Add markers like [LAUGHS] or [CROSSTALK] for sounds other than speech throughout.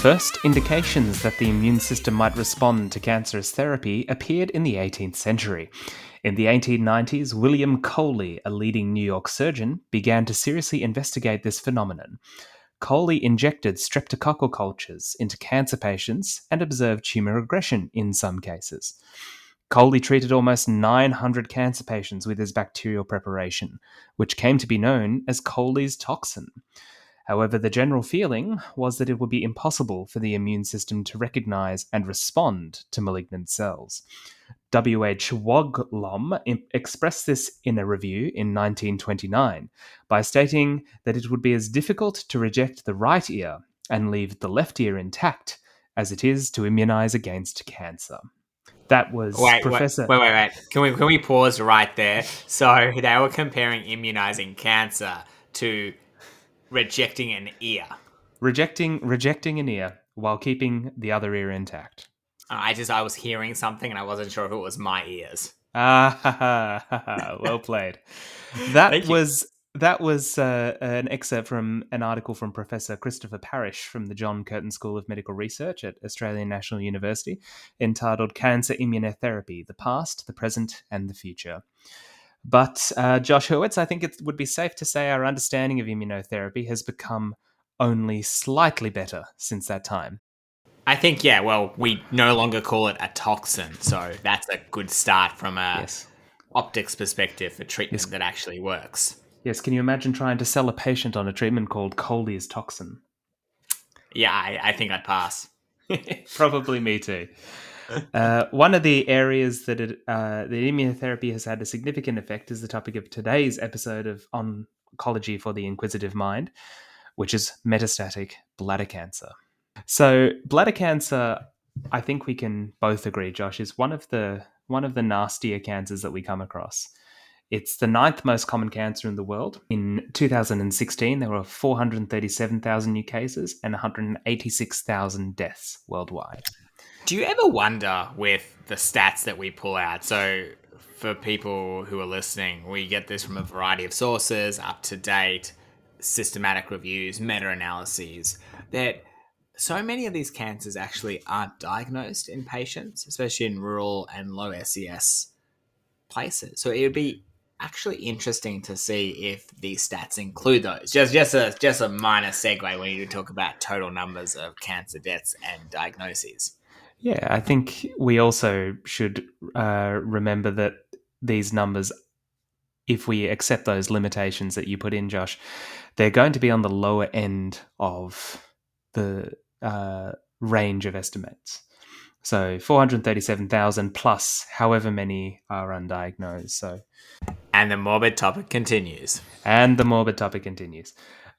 first indications that the immune system might respond to cancerous therapy appeared in the 18th century. In the 1890s, William Coley, a leading New York surgeon, began to seriously investigate this phenomenon. Coley injected streptococcal cultures into cancer patients and observed tumor regression in some cases. Coley treated almost 900 cancer patients with his bacterial preparation, which came to be known as Coley's toxin. However, the general feeling was that it would be impossible for the immune system to recognize and respond to malignant cells. W. H. Woglom expressed this in a review in 1929 by stating that it would be as difficult to reject the right ear and leave the left ear intact as it is to immunize against cancer. That was Wait, Professor. wait, wait, wait, wait. Can we can we pause right there? So they were comparing immunizing cancer to rejecting an ear. rejecting rejecting an ear while keeping the other ear intact. I just I was hearing something and I wasn't sure if it was my ears. Ah, ha, ha, ha, ha. well played. That was that was uh, an excerpt from an article from Professor Christopher Parish from the John Curtin School of Medical Research at Australian National University, entitled "Cancer Immunotherapy: The Past, the Present, and the Future." But uh, Josh Hurwitz, I think it would be safe to say our understanding of immunotherapy has become only slightly better since that time. I think yeah. Well, we no longer call it a toxin, so that's a good start from a Yes. optics perspective for treatment Yes. that actually works. Yes, can you imagine trying to sell a patient on a treatment called Coley's toxin? Yeah, I, I think I'd pass. [LAUGHS] Probably me too. Uh, one of the areas that it, uh, the immunotherapy has had a significant effect is the topic of today's episode of Oncology for the Inquisitive Mind, which is metastatic bladder cancer. So, bladder cancer, I think we can both agree, Josh, is one of the one of the nastier cancers that we come across. It's the ninth most common cancer in the world. In 2016, there were 437,000 new cases and 186,000 deaths worldwide. Do you ever wonder with the stats that we pull out? So, for people who are listening, we get this from a variety of sources, up to date, systematic reviews, meta analyses, that so many of these cancers actually aren't diagnosed in patients, especially in rural and low SES places. So, it would be actually interesting to see if these stats include those. Just just a just a minor segue when you talk about total numbers of cancer deaths and diagnoses. Yeah, I think we also should uh, remember that these numbers, if we accept those limitations that you put in, Josh, they're going to be on the lower end of the uh, range of estimates. So 437,000 plus however many are undiagnosed. So, And the morbid topic continues. and the morbid topic continues.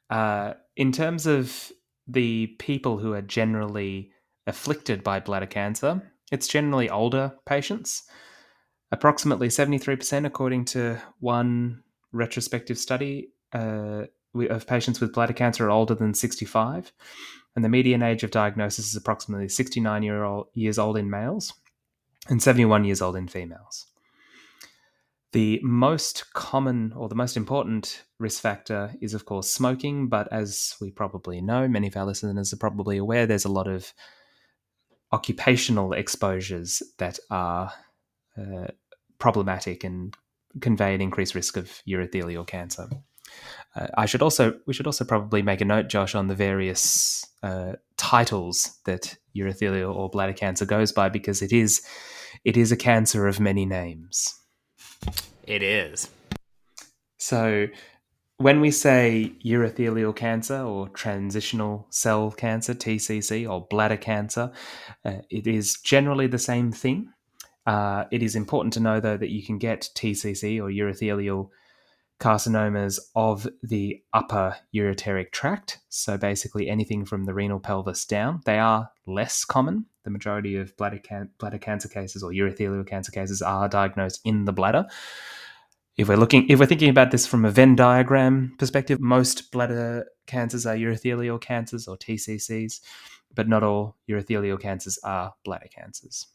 Uh, in terms of the people who are generally afflicted by bladder cancer, it's generally older patients. Approximately 73%, according to one retrospective study uh, of patients with bladder cancer, are older than 65. And the median age of diagnosis is approximately 69 year old, years old in males and 71 years old in females. The most common or the most important risk factor is, of course, smoking. But as we probably know, many of our listeners are probably aware, there's a lot of occupational exposures that are uh, problematic and convey an increased risk of urothelial cancer. Uh, I should also we should also probably make a note, Josh, on the various uh, titles that urothelial or bladder cancer goes by, because it is it is a cancer of many names. It is. So, when we say urothelial cancer or transitional cell cancer, TCC, or bladder cancer, uh, it is generally the same thing. Uh, it is important to know, though, that you can get TCC or urothelial carcinomas of the upper ureteric tract. So, basically, anything from the renal pelvis down. They are less common. The majority of bladder, can- bladder cancer cases or urothelial cancer cases are diagnosed in the bladder if we're looking if we're thinking about this from a Venn diagram perspective, most bladder cancers are urothelial cancers or TCCs, but not all urothelial cancers are bladder cancers.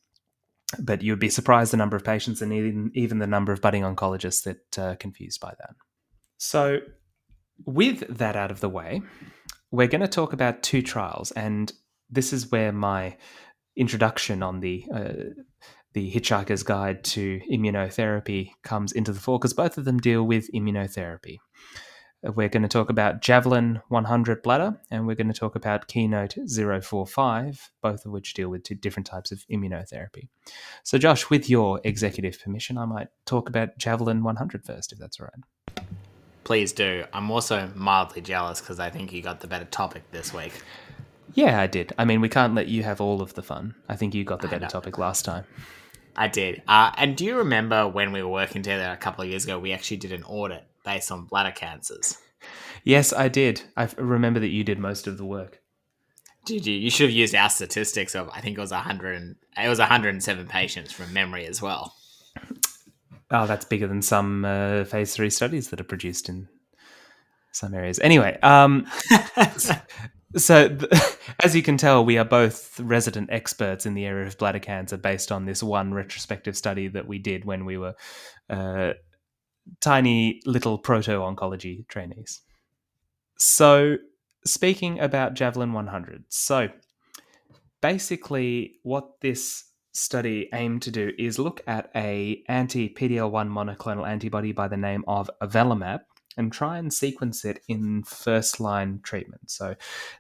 But you'd be surprised the number of patients and even even the number of budding oncologists that are confused by that. So, with that out of the way, we're going to talk about two trials, and this is where my introduction on the uh, the Hitchhiker's Guide to Immunotherapy comes into the fore because both of them deal with immunotherapy. Uh, we're going to talk about Javelin 100 bladder and we're going to talk about Keynote 045, both of which deal with two different types of immunotherapy. So, Josh, with your executive permission, I might talk about Javelin 100 first, if that's all right. Please do. I'm also mildly jealous because I think you got the better topic this week. Yeah, I did. I mean, we can't let you have all of the fun. I think you got the better topic last time. I did. Uh, and do you remember when we were working together a couple of years ago, we actually did an audit based on bladder cancers? Yes, I did. I remember that you did most of the work. Did you? You should have used our statistics of I think it was hundred. It was 107 patients from memory as well. Oh, that's bigger than some uh, phase three studies that are produced in some areas. Anyway, um, [LAUGHS] so [LAUGHS] as you can tell, we are both resident experts in the area of bladder cancer based on this one retrospective study that we did when we were uh, tiny little proto oncology trainees. So, speaking about Javelin 100, so basically, what this study aimed to do is look at a anti PD-L1 monoclonal antibody by the name of avelumab and try and sequence it in first line treatment. So,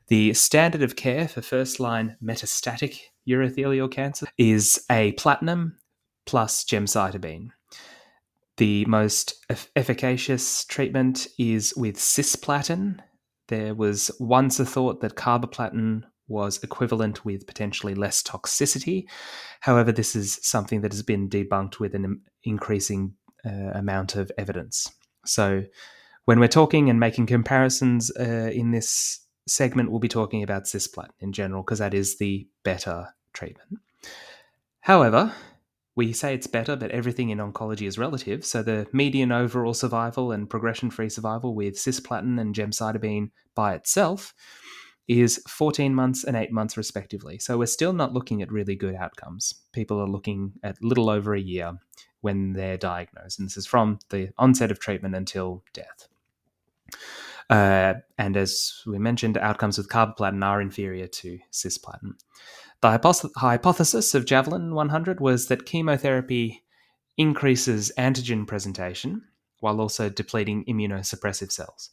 the standard of care for first line metastatic urothelial cancer is a platinum plus gemcitabine. The most efficacious treatment is with cisplatin. There was once a thought that carboplatin was equivalent with potentially less toxicity. However, this is something that has been debunked with an increasing uh, amount of evidence. So, when we're talking and making comparisons uh, in this segment, we'll be talking about cisplatin in general because that is the better treatment. However, we say it's better, but everything in oncology is relative. So the median overall survival and progression-free survival with cisplatin and gemcitabine by itself is 14 months and 8 months respectively. So we're still not looking at really good outcomes. People are looking at little over a year when they're diagnosed, and this is from the onset of treatment until death. Uh, and as we mentioned, outcomes with carboplatin are inferior to cisplatin. The hypothesis of Javelin 100 was that chemotherapy increases antigen presentation while also depleting immunosuppressive cells.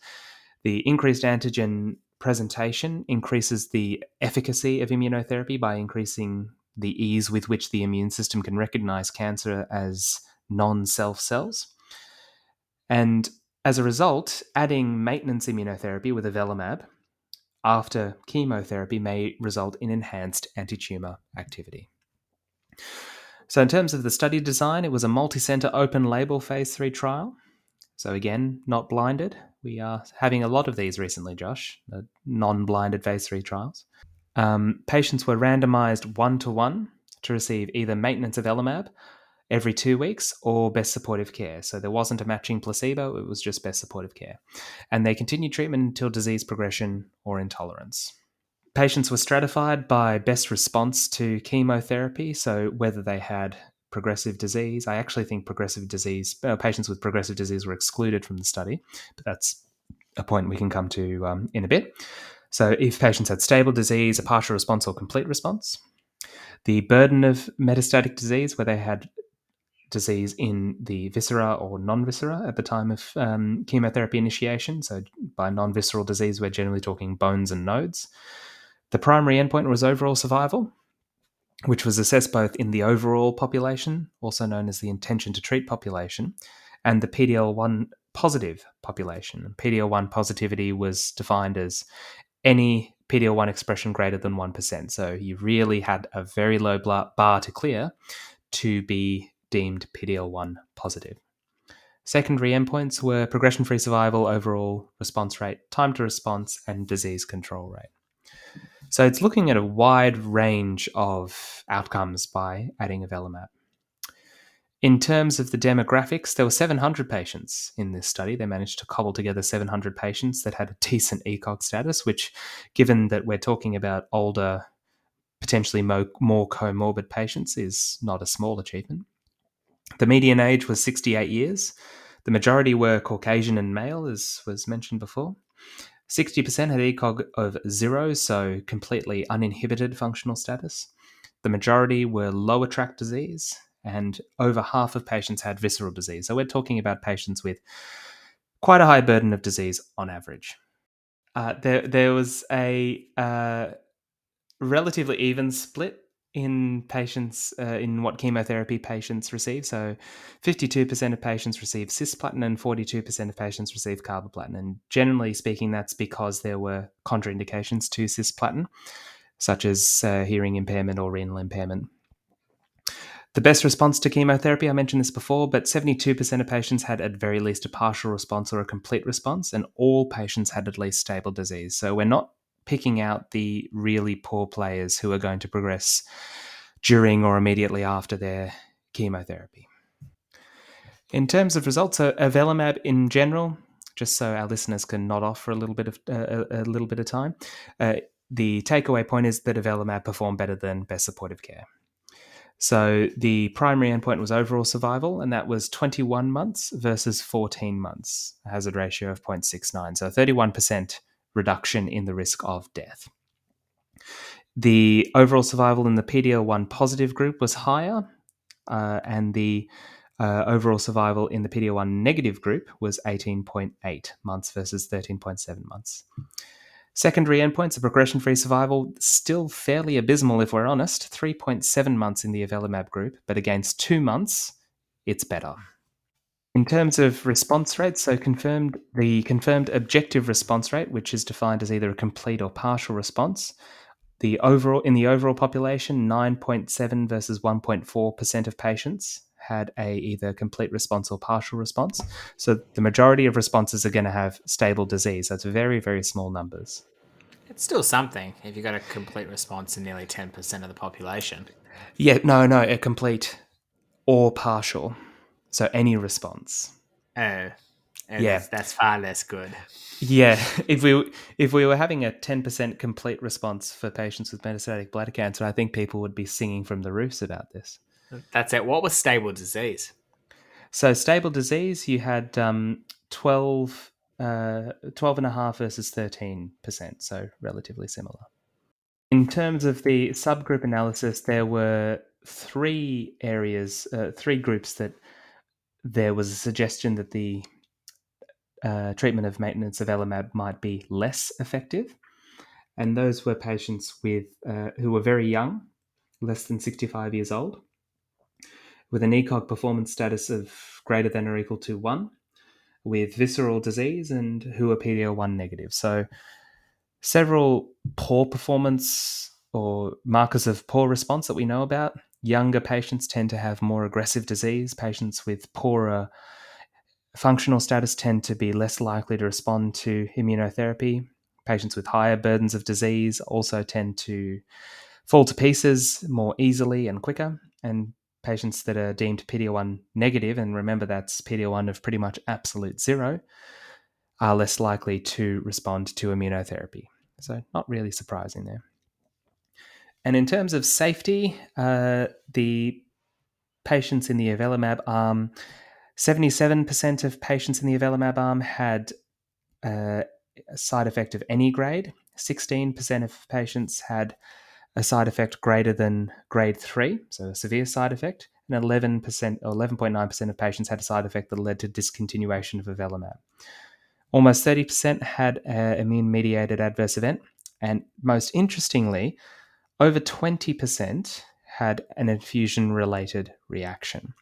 The increased antigen presentation increases the efficacy of immunotherapy by increasing the ease with which the immune system can recognize cancer as non self cells. And as a result, adding maintenance immunotherapy with avelumab after chemotherapy may result in enhanced anti-tumor activity. So, in terms of the study design, it was a multi-center open-label phase three trial. So again, not blinded. We are having a lot of these recently, Josh, non-blinded phase three trials. Um, patients were randomized one to one to receive either maintenance of avelumab every two weeks or best supportive care. So there wasn't a matching placebo, it was just best supportive care. And they continued treatment until disease progression or intolerance. Patients were stratified by best response to chemotherapy, so whether they had progressive disease. I actually think progressive disease, uh, patients with progressive disease were excluded from the study, but that's a point we can come to um, in a bit. So, if patients had stable disease, a partial response, or complete response, the burden of metastatic disease, where they had disease in the viscera or non viscera at the time of um, chemotherapy initiation. So, by non visceral disease, we're generally talking bones and nodes. The primary endpoint was overall survival, which was assessed both in the overall population, also known as the intention to treat population, and the PDL1 positive population. PDL1 positivity was defined as any PDL1 expression greater than 1%. So you really had a very low bar to clear to be deemed PDL1 positive. Secondary endpoints were progression free survival, overall response rate, time to response, and disease control rate. So it's looking at a wide range of outcomes by adding avelumab. In terms of the demographics, there were 700 patients in this study. They managed to cobble together 700 patients that had a decent ECOG status, which, given that we're talking about older, potentially more comorbid patients, is not a small achievement. The median age was 68 years. The majority were Caucasian and male, as was mentioned before. 60% had ECOG of zero, so completely uninhibited functional status. The majority were lower tract disease, and over half of patients had visceral disease. So we're talking about patients with quite a high burden of disease on average. Uh, there, there was a uh, relatively even split in patients uh, in what chemotherapy patients receive. So, 52% of patients receive cisplatin and 42% of patients receive carboplatin. And generally speaking, that's because there were contraindications to cisplatin, such as uh, hearing impairment or renal impairment. The best response to chemotherapy, I mentioned this before, but 72% of patients had at very least a partial response or a complete response, and all patients had at least stable disease. So we're not picking out the really poor players who are going to progress during or immediately after their chemotherapy. In terms of results, so avelumab in general, just so our listeners can nod off for a little bit of uh, a little bit of time, uh, the takeaway point is that avelumab performed better than best supportive care. So the primary endpoint was overall survival, and that was 21 months versus 14 months, hazard ratio of 0.69. So 31% reduction in the risk of death. The overall survival in the PD-L1 positive group was higher, uh, and the uh, overall survival in the PD-L1 negative group was 18.8 months versus 13.7 months. Secondary endpoints of progression free survival, still fairly abysmal if we're honest, 3.7 months in the avelumab group, but against two months, it's better. In terms of response rate, so confirmed the confirmed objective response rate, which is defined as either a complete or partial response, the overall in the overall population, 9.7 versus 1.4% of patients had a either complete response or partial response. So the majority of responses are going to have stable disease. That's very very small numbers. It's still something if you got a complete response in nearly 10% of the population. Yeah, no, no, a complete or partial. So any response. Oh, yeah, that's, far less good. Yeah, [LAUGHS] if we if we were having a ten percent complete response for patients with metastatic bladder cancer, I think people would be singing from the roofs about this. That's it. What was stable disease? So stable disease, you had um, 12, uh, 12 and a half versus 13%, so relatively similar. In terms of the subgroup analysis, there were three areas, uh, three groups that there was a suggestion that the uh, treatment of maintenance of avelumab might be less effective, and those were patients with uh, who were very young, less than 65 years old, with an ECOG performance status of greater than or equal to one, with visceral disease, and who are PD-L1 negative. So, several poor performance or markers of poor response that we know about Younger patients tend to have more aggressive disease. Patients with poorer functional status tend to be less likely to respond to immunotherapy. Patients with higher burdens of disease also tend to fall to pieces more easily and quicker. And patients that are deemed PD-L1 negative, and remember that's PD-L1 of pretty much absolute zero, are less likely to respond to immunotherapy. So, not really surprising there. And in terms of safety, uh, the patients in the avelumab arm, 77% of patients in the avelumab arm had uh, a side effect of any grade. 16% of patients had a side effect greater than grade 3, so a severe side effect, and 11% or 11.9% of patients had a side effect that led to discontinuation of avelumab. Almost 30% had an immune mediated adverse event, and most interestingly, over 20% had an infusion related reaction.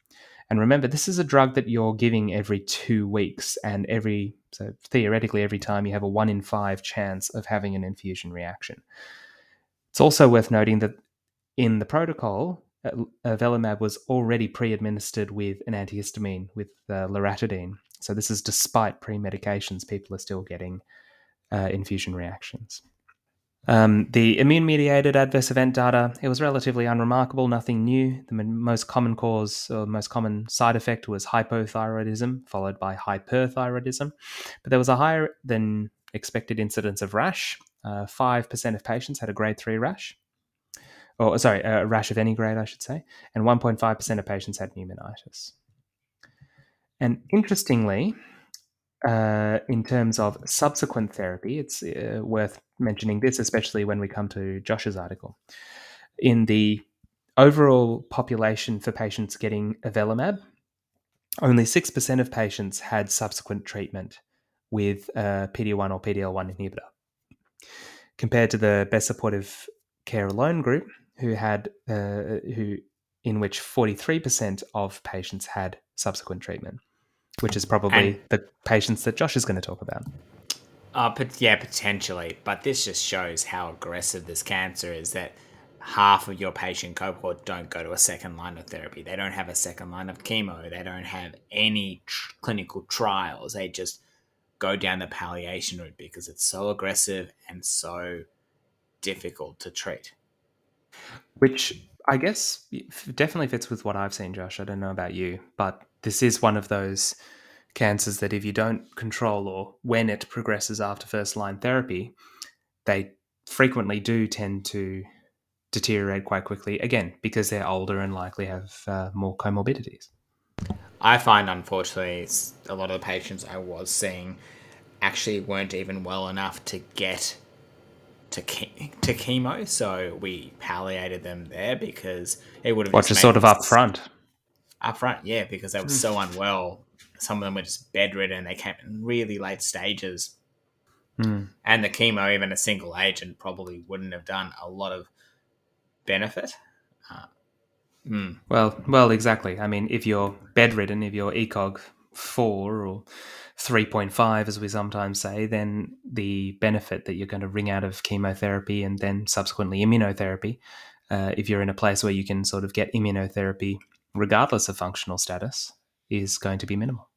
And remember, this is a drug that you're giving every two weeks, and every, so theoretically, every time you have a one in five chance of having an infusion reaction. It's also worth noting that in the protocol, avelumab was already pre administered with an antihistamine, with uh, loratadine. So, this is despite pre medications, people are still getting uh, infusion reactions. Um, the immune mediated adverse event data, it was relatively unremarkable, nothing new. The most common cause or most common side effect was hypothyroidism, followed by hyperthyroidism. But there was a higher than expected incidence of rash. Uh, 5% of patients had a grade 3 rash. Or, sorry, a rash of any grade, I should say. And 1.5% of patients had pneumonitis. And interestingly, uh, in terms of subsequent therapy, it's uh, worth mentioning this, especially when we come to Josh's article. In the overall population for patients getting avelumab, only 6% of patients had subsequent treatment with a PD-1 or PD-L1 inhibitor, compared to the best supportive care alone group, who had uh, who in which 43% of patients had subsequent treatment which is probably and, the patients that Josh is going to talk about. Uh, but yeah, potentially. But this just shows how aggressive this cancer is that half of your patient cohort don't go to a second line of therapy. They don't have a second line of chemo. They don't have any tr- clinical trials. They just go down the palliation route because it's so aggressive and so difficult to treat. Which I guess definitely fits with what I've seen, Josh. I don't know about you, but this is one of those cancers that if you don't control or when it progresses after first line therapy, they frequently do tend to deteriorate quite quickly again because they're older and likely have uh, more comorbidities. I find, unfortunately, a lot of the patients I was seeing actually weren't even well enough to get to ke- to chemo, so we palliated them there because it would have. Which is sort of up front. Up front, yeah, because they were so hmm. unwell. Some of them were just bedridden. They came in really late stages, mm. and the chemo, even a single agent, probably wouldn't have done a lot of benefit. Uh, mm. Well, well, exactly. I mean, if you're bedridden, if you're ECOG four or 3.5, as we sometimes say, then the benefit that you're going to wring out of chemotherapy and then subsequently immunotherapy, uh, if you're in a place where you can sort of get immunotherapy regardless of functional status, is going to be minimal.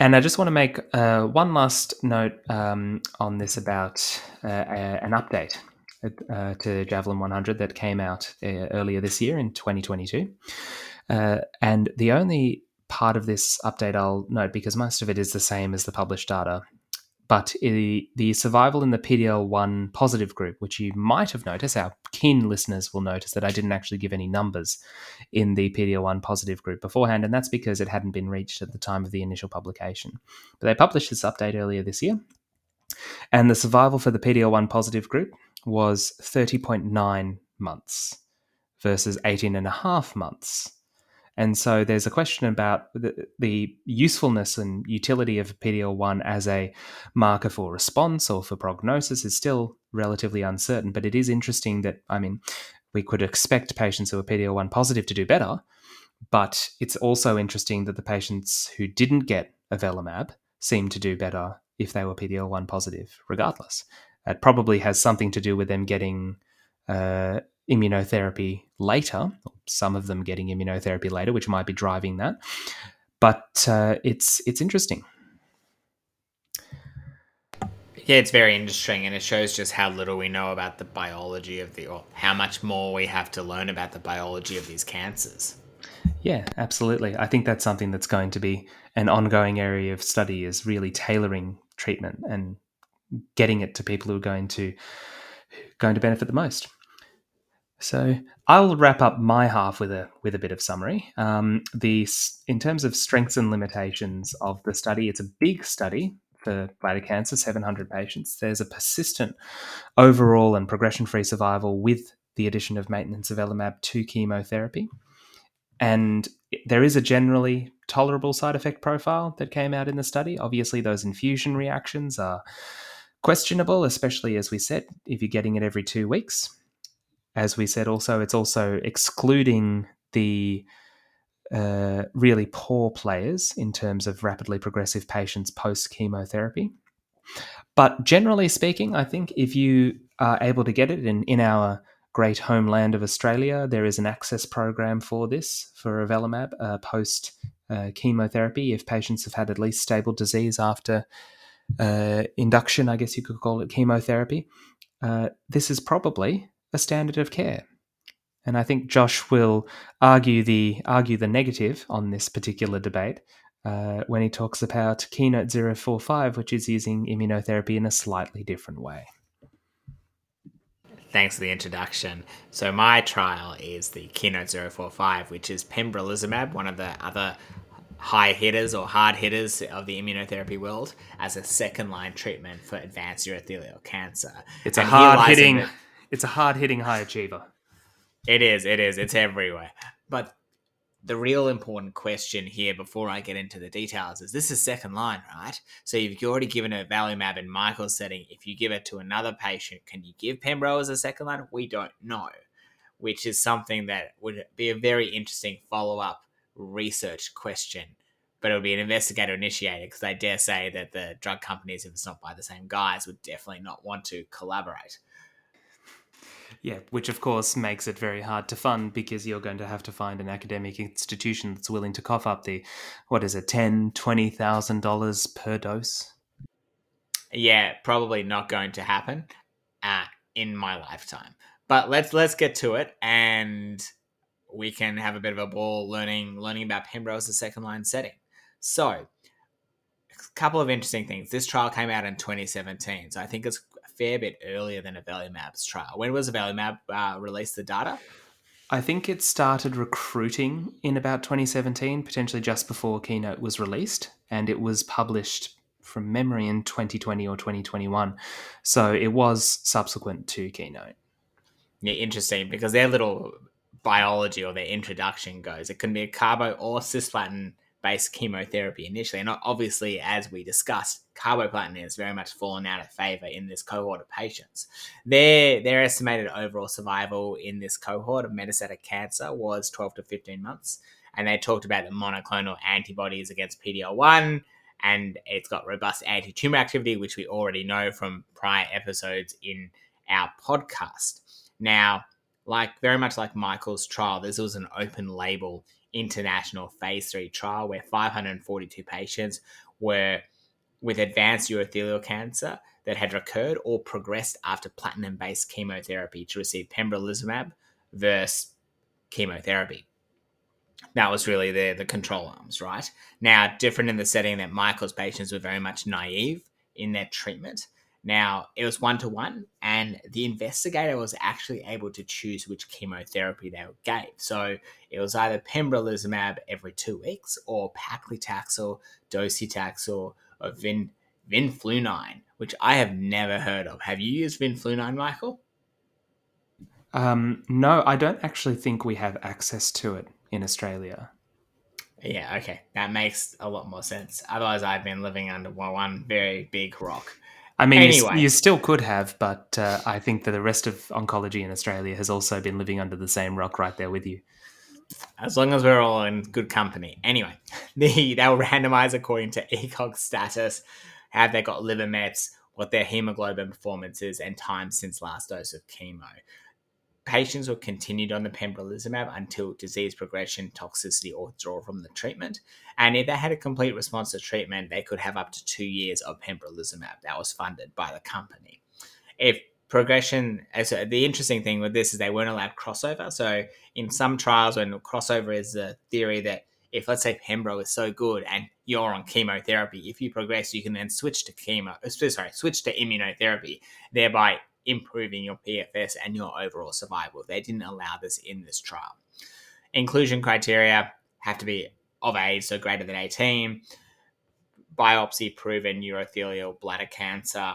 And I just want to make uh, one last note um, on this about uh, an update uh, to Javelin 100 that came out uh, earlier this year in 2022. Uh, and the only part of this update I'll note because most of it is the same as the published data. But the, survival in the PDL1 positive group, which you might have noticed, our keen listeners will notice that I didn't actually give any numbers in the PDL1 positive group beforehand, and that's because it hadn't been reached at the time of the initial publication. But they published this update earlier this year, and the survival for the PDL1 positive group was 30.9 months versus 18 and a half months and so there's a question about the, the usefulness and utility of PDL1 as a marker for response or for prognosis is still relatively uncertain. But it is interesting that, I mean, we could expect patients who are PDL1 positive to do better, but it's also interesting that the patients who didn't get avelumab seem to do better if they were PDL1 positive, regardless. It probably has something to do with them getting uh, immunotherapy later, some of them getting immunotherapy later, which might be driving that. But uh, it's it's interesting. Yeah, it's very interesting, and it shows just how little we know about the biology of the, or how much more we have to learn about the biology of these cancers. Yeah, absolutely. I think that's something that's going to be an ongoing area of study is really tailoring treatment and getting it to people who are going to going to benefit the most. So I'll wrap up my half with a with a bit of summary. Um, the in terms of strengths and limitations of the study, it's a big study for bladder cancer, 700 patients. There's a persistent overall and progression-free survival with the addition of maintenance avelumab to chemotherapy, and there is a generally tolerable side effect profile that came out in the study. Obviously, those infusion reactions are questionable, especially as we said, if you're getting it every two weeks as we said, also it's also excluding the uh, really poor players in terms of rapidly progressive patients post chemotherapy. But generally speaking, I think if you are able to get it in, in our great homeland of Australia, there is an access program for this for avelumab uh, post uh, chemotherapy if patients have had at least stable disease after uh, induction, I guess you could call it chemotherapy. Uh, this is probably a standard of care. And I think Josh will argue the argue the negative on this particular debate uh, when he talks about Keynote 045, which is using immunotherapy in a slightly different way. Thanks for the introduction. So my trial is the Keynote 045, which is pembrolizumab, one of the other high hitters or hard hitters of the immunotherapy world as a second line treatment for advanced urothelial cancer. It's a hard hitting. It's a hard hitting high achiever. It is. It is. It's everywhere. But the real important question here before I get into the details is this is second line, right? So you've already given a avelumab in Michael's setting. If you give it to another patient, can you give Pembro as a second line? We don't know, which is something that would be a very interesting follow up research question. But it would be an investigator initiated because I dare say that the drug companies, if it's not by the same guys, would definitely not want to collaborate. Yeah, which of course makes it very hard to fund because you're going to have to find an academic institution that's willing to cough up the what is it, ten, twenty thousand dollars per dose. Yeah, probably not going to happen uh, in my lifetime. But let's let's get to it, and we can have a bit of a ball learning learning about Pembro as a second line setting. So, a couple of interesting things. This trial came out in 2017, so I think it's fair bit earlier than avelumab's trial. When was avelumab uh, released the data? I think it started recruiting in about 2017, potentially just before Keynote was released, and it was published from memory in 2020 or 2021. So it was subsequent to Keynote. Yeah, interesting because their little biology or their introduction goes. It can be a carbo or cisplatin based chemotherapy initially. And obviously, as we discussed, carboplatin has very much fallen out of favor in this cohort of patients. Their, their estimated overall survival in this cohort of metastatic cancer was 12 to 15 months. And they talked about the monoclonal antibodies against PD-L1, and it's got robust anti tumor activity, which we already know from prior episodes in our podcast. Now, like very much like Michael's trial, this was an open label international phase three trial where 542 patients were with advanced urothelial cancer that had recurred or progressed after platinum based chemotherapy to receive pembrolizumab versus chemotherapy. That was really the, the control arms, right? Now, different in the setting that Michael's patients were very much naive in their treatment. Now, it was one to one, and the investigator was actually able to choose which chemotherapy they gave. So it was either pembrolizumab every two weeks, or paclitaxel, docetaxel, or vin, vinflunine, which I have never heard of. Have you used vinflunine, Michael? Um, no, I don't actually think we have access to it in Australia. Yeah, okay. That makes a lot more sense. Otherwise, I've been living under one very big rock. I mean, anyway. you, you, still could have, but uh, I think that the rest of oncology in Australia has also been living under the same rock right there with you. As long as we're all in good company. Anyway, [LAUGHS] the, they were randomized according to ECOG status, have they got liver mets, what their hemoglobin performance is, and time since last dose of chemo patients were continued on the pembrolizumab until disease progression, toxicity, or withdrawal from the treatment. And if they had a complete response to treatment, they could have up to two years of pembrolizumab that was funded by the company. If progression, uh, so the interesting thing with this is they weren't allowed crossover. So in some trials, when crossover is the theory that if let's say Pembro is so good and you're on chemotherapy, if you progress, you can then switch to chemo, uh, sorry, switch to immunotherapy, thereby improving your PFS and your overall survival. They didn't allow this in this trial. Inclusion criteria have to be of age, so greater than 18, biopsy proven urothelial bladder cancer,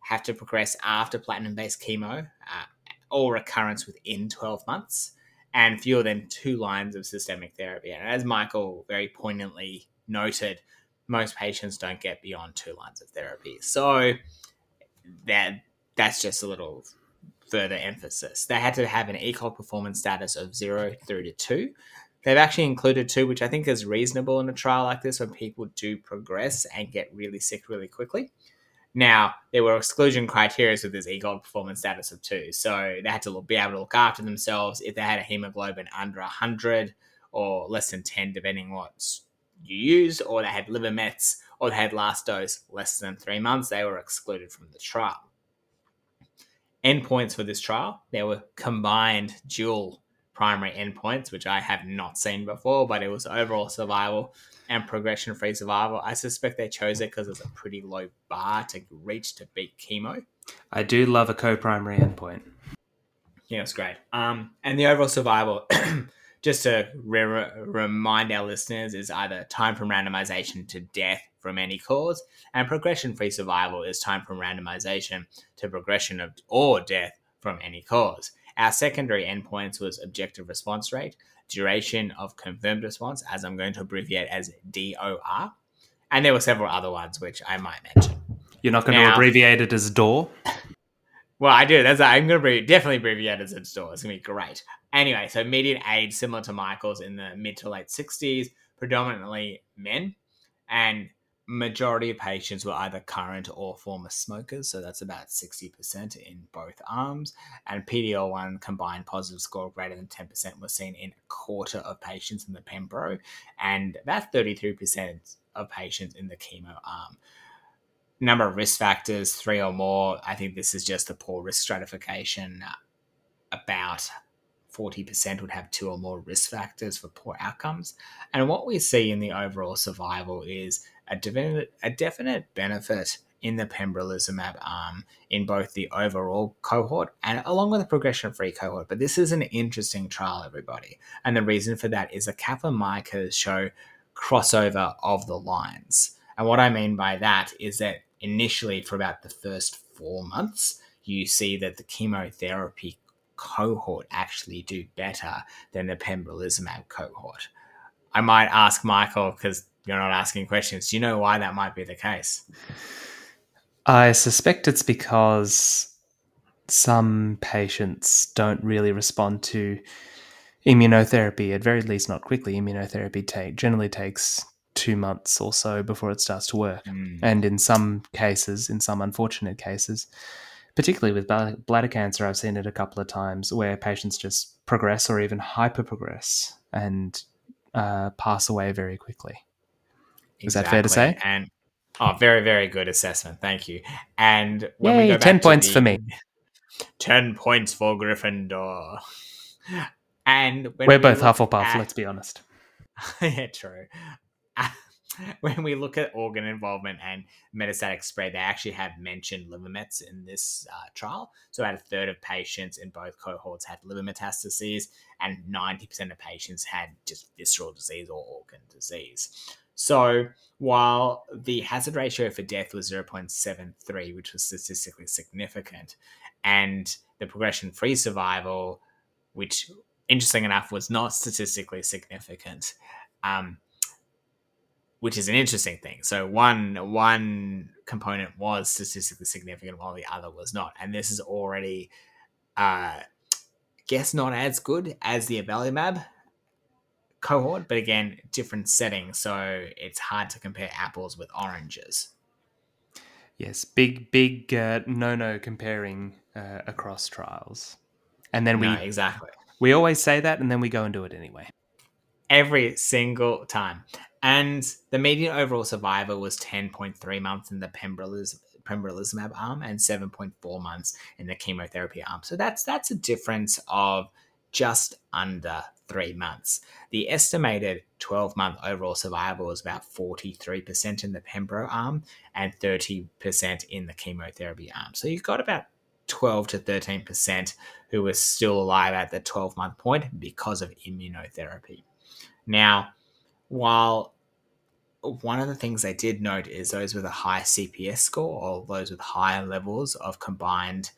have to progress after platinum based chemo, uh, or recurrence within 12 months, and fewer than two lines of systemic therapy. And as Michael very poignantly noted, most patients don't get beyond two lines of therapy. So that that's just a little further emphasis. They had to have an ECOG performance status of zero through to two. They've actually included two, which I think is reasonable in a trial like this when people do progress and get really sick really quickly. Now, there were exclusion criteria with this ECOG performance status of two. So they had to be able to look after themselves if they had a hemoglobin under 100 or less than 10, depending what you used, or they had liver mets, or they had last dose less than three months, they were excluded from the trial endpoints for this trial. There were combined dual primary endpoints, which I have not seen before, but it was overall survival and progression free survival. I suspect they chose it because it's a pretty low bar to reach to beat chemo. I do love a co primary endpoint. Yeah, it's great. Um, and the overall survival [CLEARS THROAT] just to re- remind our listeners, is either time from randomization to death from any cause, and progression free survival is time from randomization to progression of or death from any cause. Our secondary endpoints was objective response rate, duration of confirmed response, as I'm going to abbreviate as DOR, and there were several other ones which I might mention. You're not going now, to abbreviate it as DOR? Well, I do. That's I'm going to definitely abbreviate it as DOR. It's going to be great. Anyway, so median age similar to Michael's in the mid to late 60s, predominantly men, and majority of patients were either current or former smokers, so that's about 60% in both arms. And PD-L1 combined positive score greater than 10% was seen in a quarter of patients in the Pembro, and about 33% of patients in the chemo arm. Number of risk factors, three or more. I think this is just a poor risk stratification. About 40% would have two or more risk factors for poor outcomes. And what we see in the overall survival is a definite, a definite benefit in the pembrolizumab arm in both the overall cohort and along with the progression-free cohort. But this is an interesting trial, everybody. And the reason for that is the Kaplan-Meiers show crossover of the lines. And what I mean by that is that initially for about the first four months, you see that the chemotherapy cohort actually do better than the pembrolizumab cohort. I might ask Michael because you're not asking questions. Do you know why that might be the case? I suspect it's because some patients don't really respond to immunotherapy, at very least not quickly. Immunotherapy take, generally takes two months or so before it starts to work. Mm. And in some cases, in some unfortunate cases, particularly with bladder cancer, I've seen it a couple of times where patients just progress or even hyper progress and uh, pass away very quickly. Is that fair to say? And oh, very, very good assessment. Thank you. And when Yay, we go ten points the, for me. [LAUGHS] Ten points for Gryffindor. And we're we both Hufflepuff. At, let's be honest. [LAUGHS] yeah, true. [LAUGHS] when we look at organ involvement and metastatic spread, they actually have mentioned liver mets in this uh, trial. So, about a third of patients in both cohorts had liver metastases, and 90% of patients had just visceral disease or organ disease. So while the hazard ratio for death was 0.73, which was statistically significant, and the progression free survival, which interesting enough was not statistically significant, um, which is an interesting thing. So one one component was statistically significant while the other was not, and this is already, uh, guess not as good as the avelumab cohort, but again, different settings, so it's hard to compare apples with oranges. Yes, big, big uh, no-no comparing uh, across trials, and then we no, exactly we always say that, and then we go and do it anyway. Every single time, and the median overall survival was ten point three months in the pembrolizumab pembrolizumab arm and 7.4 months in the chemotherapy arm. So that's that's a difference of just under three months. The estimated 12 month overall survival was about 43% in the Pembro arm and 30% in the chemotherapy arm. So you've got about 12 to 13% who were still alive at the 12 month point because of immunotherapy. Now, while one of the things they did note is those with a high CPS score or those with higher levels of combined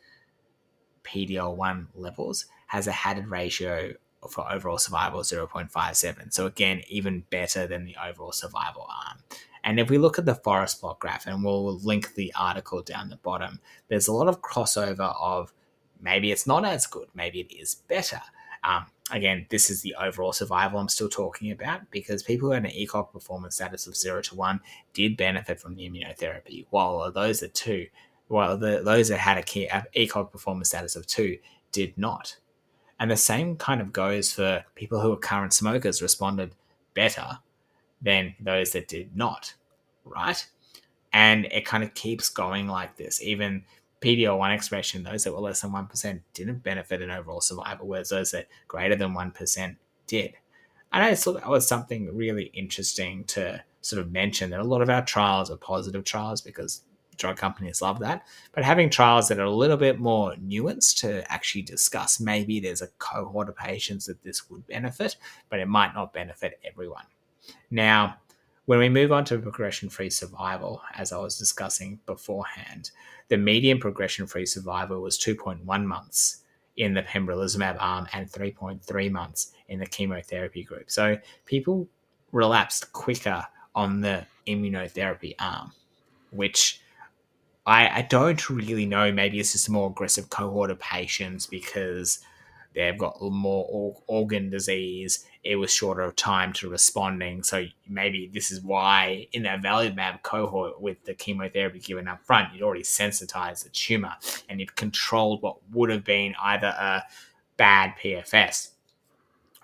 PD-L1 levels has a hazard ratio for overall survival 0.57. So again, even better than the overall survival arm. And if we look at the forest plot graph, and we'll link the article down the bottom, there's a lot of crossover of maybe it's not as good, maybe it is better. Um, again, this is the overall survival I'm still talking about because people who had an ECOG performance status of zero to one did benefit from the immunotherapy, while those that two, while the, those that had a key, ECOG performance status of two did not. And the same kind of goes for people who are current smokers responded better than those that did not, right? And it kind of keeps going like this. Even PD-L1 expression, those that were less than 1% didn't benefit in overall survival, whereas those that greater than 1% did. And I thought that was something really interesting to sort of mention that a lot of our trials are positive trials because drug companies love that. But having trials that are a little bit more nuanced to actually discuss maybe there's a cohort of patients that this would benefit, but it might not benefit everyone. Now, when we move on to progression free survival, as I was discussing beforehand, the median progression free survival was 2.1 months in the pembrolizumab arm and 3.3 months in the chemotherapy group. So people relapsed quicker on the immunotherapy arm, which I, I don't really know. Maybe it's just a more aggressive cohort of patients because they've got more organ disease. It was shorter of time to responding. So maybe this is why in that avelumab cohort with the chemotherapy given up front, you'd already sensitized the tumor and you'd controlled what would have been either a bad PFS.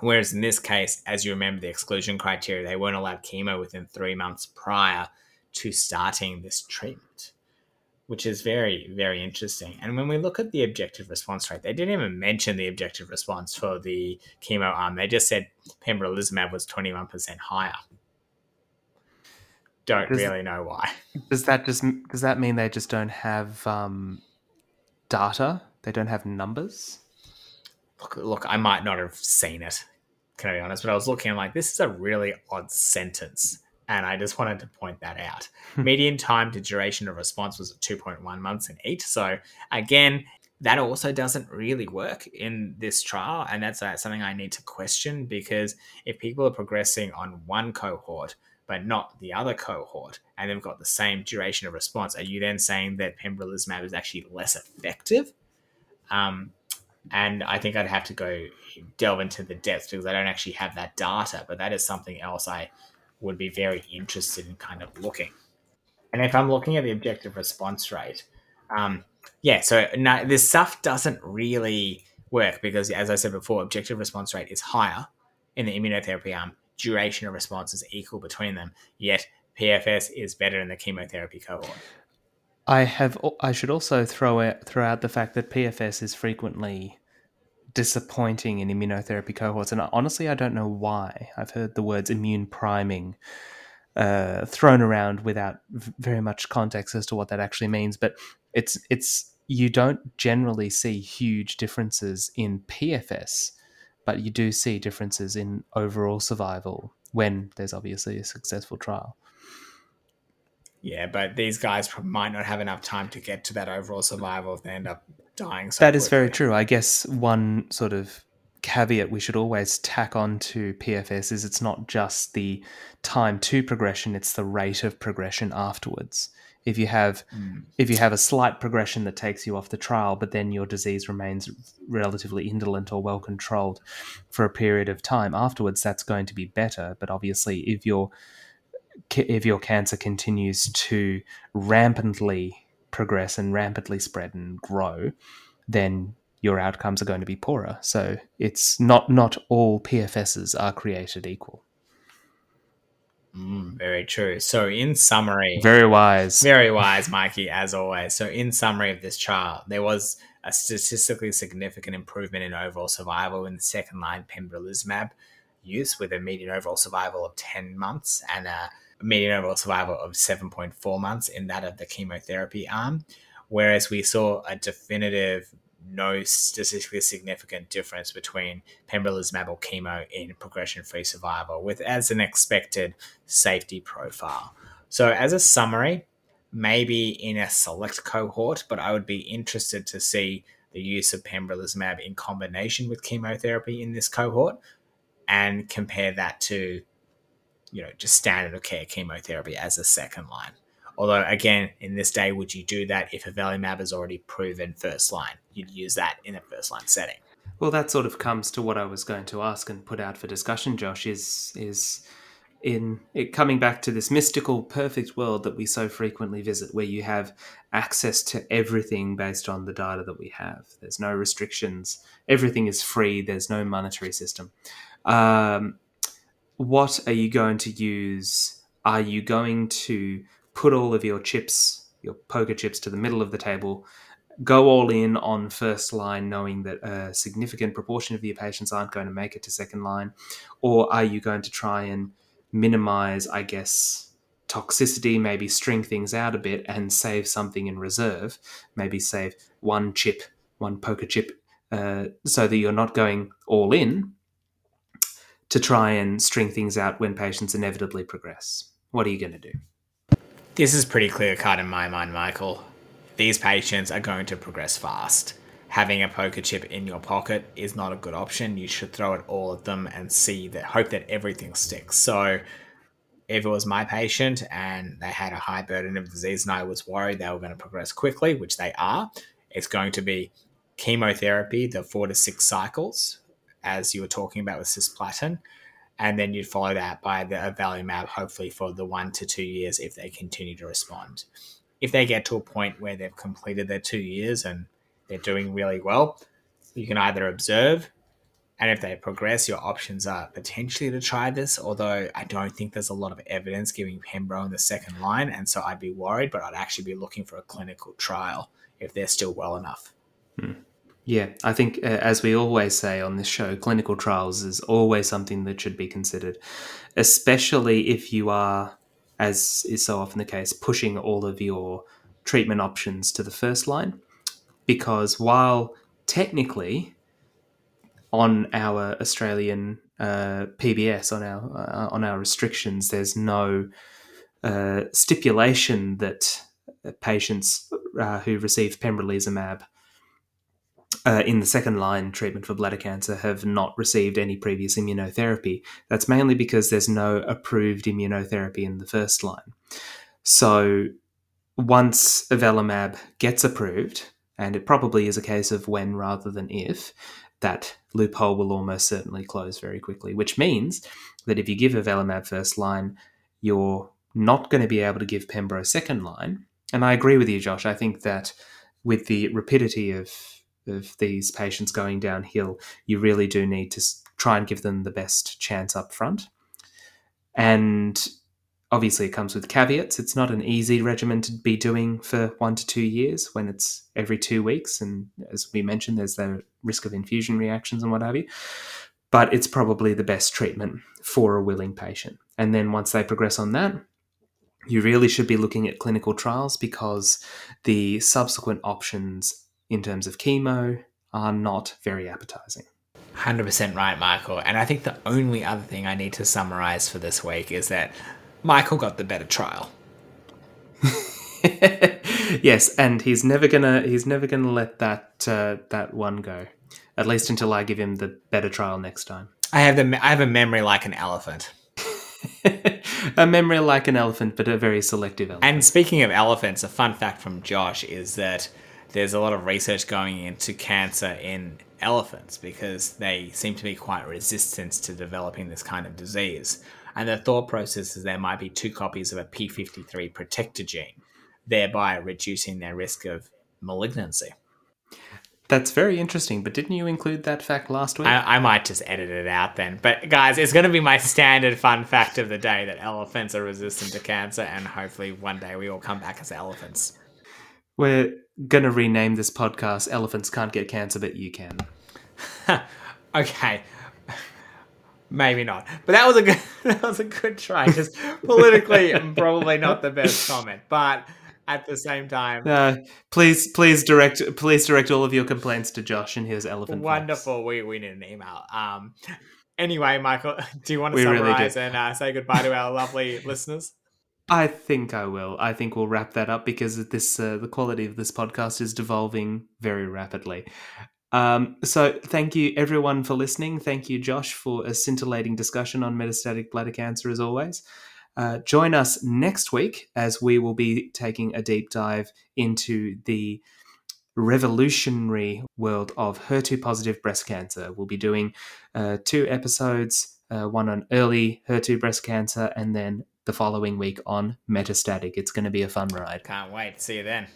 Whereas in this case, as you remember the exclusion criteria, they weren't allowed chemo within three months prior to starting this treatment which is very, very interesting. And when we look at the objective response rate, they didn't even mention the objective response for the chemo arm. They just said pembrolizumab was 21% higher. Don't does, really know why. [LAUGHS] Does that just does that mean they just don't have um, data? They don't have numbers? Look, look, I might not have seen it, can I be honest? But I was looking, I'm like, this is a really odd sentence and I just wanted to point that out. Hmm. Median time to duration of response was 2.1 months in each. So, again, that also doesn't really work in this trial. And that's uh, something I need to question because if people are progressing on one cohort, but not the other cohort, and they've got the same duration of response, are you then saying that pembrolizumab is actually less effective? Um, and I think I'd have to go delve into the depths because I don't actually have that data, but that is something else I would be very interested in kind of looking. And if I'm looking at the objective response rate, um, yeah, so no, this stuff doesn't really work because, as I said before, objective response rate is higher in the immunotherapy arm. Duration of response is equal between them, yet PFS is better in the chemotherapy cohort. I have. I should also throw out throw out the fact that PFS is frequently disappointing in immunotherapy cohorts. And honestly, I don't know why. I've heard the words immune priming uh, thrown around without v- very much context as to what that actually means. But it's it's you don't generally see huge differences in PFS, but you do see differences in overall survival when there's obviously a successful trial. Yeah, but these guys might not have enough time to get to that overall survival if they end up dying. So that is very true. I guess one sort of caveat we should always tack on to PFS is it's not just the time to progression; it's the rate of progression afterwards. If you have mm. if you have a slight progression that takes you off the trial, but then your disease remains relatively indolent or well controlled for a period of time afterwards, that's going to be better. But obviously, if your if your cancer continues to rampantly progress and rampantly spread and grow, then your outcomes are going to be poorer. So it's not not all PFSs are created equal. Mm, very true. So, in summary, very wise, very wise, Mikey, as always. So, in summary of this trial, there was a statistically significant improvement in overall survival in the second line pembrolizumab use, with a median overall survival of ten months and a median overall survival of 7.4 months in that of the chemotherapy arm, whereas we saw a definitive no statistically significant difference between pembrolizumab or chemo in progression-free survival, with as an expected safety profile. So, as a summary, maybe in a select cohort, but I would be interested to see the use of pembrolizumab in combination with chemotherapy in this cohort and compare that to you know, just standard of care chemotherapy as a second line. Although, again, in this day, would you do that if avelumab is already proven first line? You'd use that in a first line setting. Well, that sort of comes to what I was going to ask and put out for discussion, Josh. Is is in it coming back to this mystical, perfect world that we so frequently visit, where you have access to everything based on the data that we have. There's no restrictions. Everything is free. There's no monetary system. Um, what are you going to use? Are you going to put all of your chips, your poker chips, to the middle of the table, go all in on first line, knowing that a significant proportion of your patients aren't going to make it to second line? Or are you going to try and minimize, I guess, toxicity, maybe string things out a bit and save something in reserve, maybe save one chip, one poker chip, uh, so that you're not going all in to try and string things out when patients inevitably progress. What are you going to do? This is pretty clear cut in my mind, Michael. These patients are going to progress fast. Having a poker chip in your pocket is not a good option. You should throw it all at them and see that, hope that everything sticks. So, if it was my patient and they had a high burden of disease and I was worried they were going to progress quickly, which they are, it's going to be chemotherapy, the four to six cycles, as you were talking about with cisplatin, and then you'd follow that by the avelumab, hopefully for the one to two years if they continue to respond. If they get to a point where they've completed their two years and they're doing really well, you can either observe, and if they progress, your options are potentially to try this. Although I don't think there's a lot of evidence giving Pembro in the second line, and so I'd be worried. But I'd actually be looking for a clinical trial if they're still well enough. Hmm. Yeah, I think, uh, as we always say on this show, clinical trials is always something that should be considered, especially if you are, as is so often the case, pushing all of your treatment options to the first line. Because while technically on our Australian uh, PBS, on our uh, on our restrictions, there's no uh, stipulation that patients uh, who receive pembrolizumab uh, in the second line treatment for bladder cancer have not received any previous immunotherapy. That's mainly because there's no approved immunotherapy in the first line. So once avelumab gets approved, and it probably is a case of when rather than if, that loophole will almost certainly close very quickly, which means that if you give avelumab first line, you're not going to be able to give pembro second line. And I agree with you, Josh. I think that with the rapidity of of these patients going downhill, you really do need to try and give them the best chance up front. And obviously, it comes with caveats. It's not an easy regimen to be doing for one to two years when it's every two weeks. And as we mentioned, there's the risk of infusion reactions and what have you. But it's probably the best treatment for a willing patient. And then once they progress on that, you really should be looking at clinical trials because the subsequent options in terms of chemo are not very appetizing. 100% right, Michael. And I think the only other thing I need to summarize for this week is that Michael got the better trial. [LAUGHS] yes, and he's never gonna he's never gonna let that uh, that one go. At least until I give him the better trial next time. I have the I have a memory like an elephant. [LAUGHS] a memory like an elephant, but a very selective elephant. And speaking of elephants, a fun fact from Josh is that there's a lot of research going into cancer in elephants because they seem to be quite resistant to developing this kind of disease. And the thought process is there might be two copies of a P53 protector gene, thereby reducing their risk of malignancy. That's very interesting, but didn't you include that fact last week? I, I, might just edit it out then. But guys, it's going to be my standard fun fact of the day that elephants are resistant to cancer, and hopefully one day we all come back as elephants. We're going to rename this podcast Elephants Can't Get Cancer, but You Can. [LAUGHS] okay. Maybe not. But that was a good [LAUGHS] that was a good try. Just politically [LAUGHS] probably not the best comment. But at the same time. Uh, please, please direct, please direct all of your complaints to Josh and his elephant. Wonderful. We we need an email. Um. Anyway, Michael, do you want to we summarize really and uh, say goodbye to our lovely listeners? I think I will. I think we'll wrap that up because this uh, the quality of this podcast is devolving very rapidly. Um, so thank you everyone for listening. Thank you, Josh, for a scintillating discussion on metastatic bladder cancer as always. Uh, join us next week as we will be taking a deep dive into the revolutionary world of HER2 positive breast cancer. We'll be doing uh, two episodes, uh, one on early HER2 breast cancer and then the following week on Metastatic. It's going to be a fun ride. Can't wait. See you then.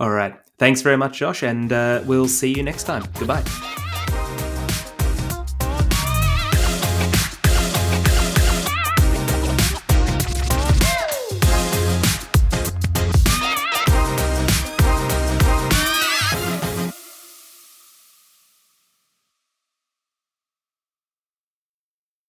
All right. Thanks very much, Josh, and uh, we'll see you next time. Goodbye.